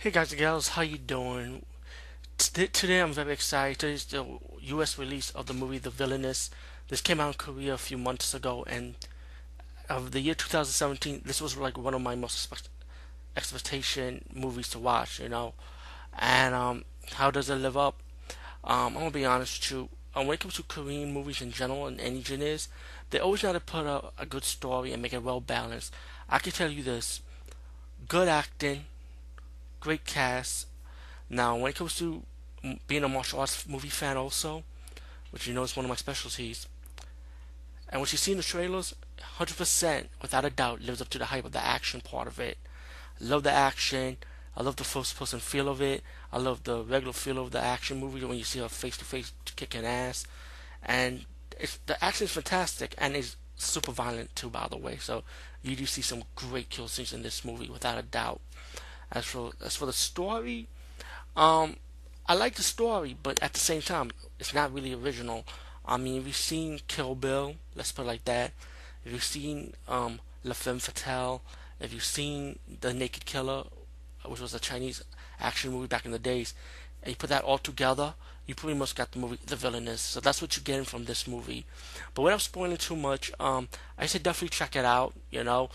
Hey guys and gals, how you doing? Today I'm very excited. Today's the U.S. release of the movie The Villainess. This came out in Korea a few months ago, and of the year 2017, this was like one of my most expect- expectation movies to watch. You know, and um, how does it live up? Um, I'm gonna be honest with you. Um, when it comes to Korean movies in general and any genres, they always try to put out a good story and make it well balanced. I can tell you this: good acting, great cast. Now, when it comes to being a martial arts movie fan, also, which you know is one of my specialties, and what you see in the trailers, 100% without a doubt lives up to the hype of the action part of it. I love the action. I love the first person feel of it. I love the regular feel of the action movie when you see her face to face kicking ass. And it's, the action is fantastic and it's super violent too, by the way. So you do see some great kill scenes in this movie without a doubt. As for as for the story, um, I like the story, but at the same time, it's not really original. I mean, you've seen Kill Bill, let's put it like that. If you've seen um, La Femme Fatale, if you've seen The Naked Killer, which was a Chinese action movie back in the days, and you put that all together, you pretty much got the movie The Villainess. So that's what you're getting from this movie. But without spoiling too much, um, I say definitely check it out. You know,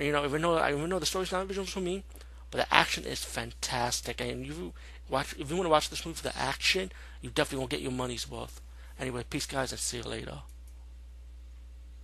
you know, even though I even know the story's not original for me, but the action is fantastic. And you watch if you want to watch this movie for the action, you definitely won't get your money's worth. Anyway, peace, guys, and see you later.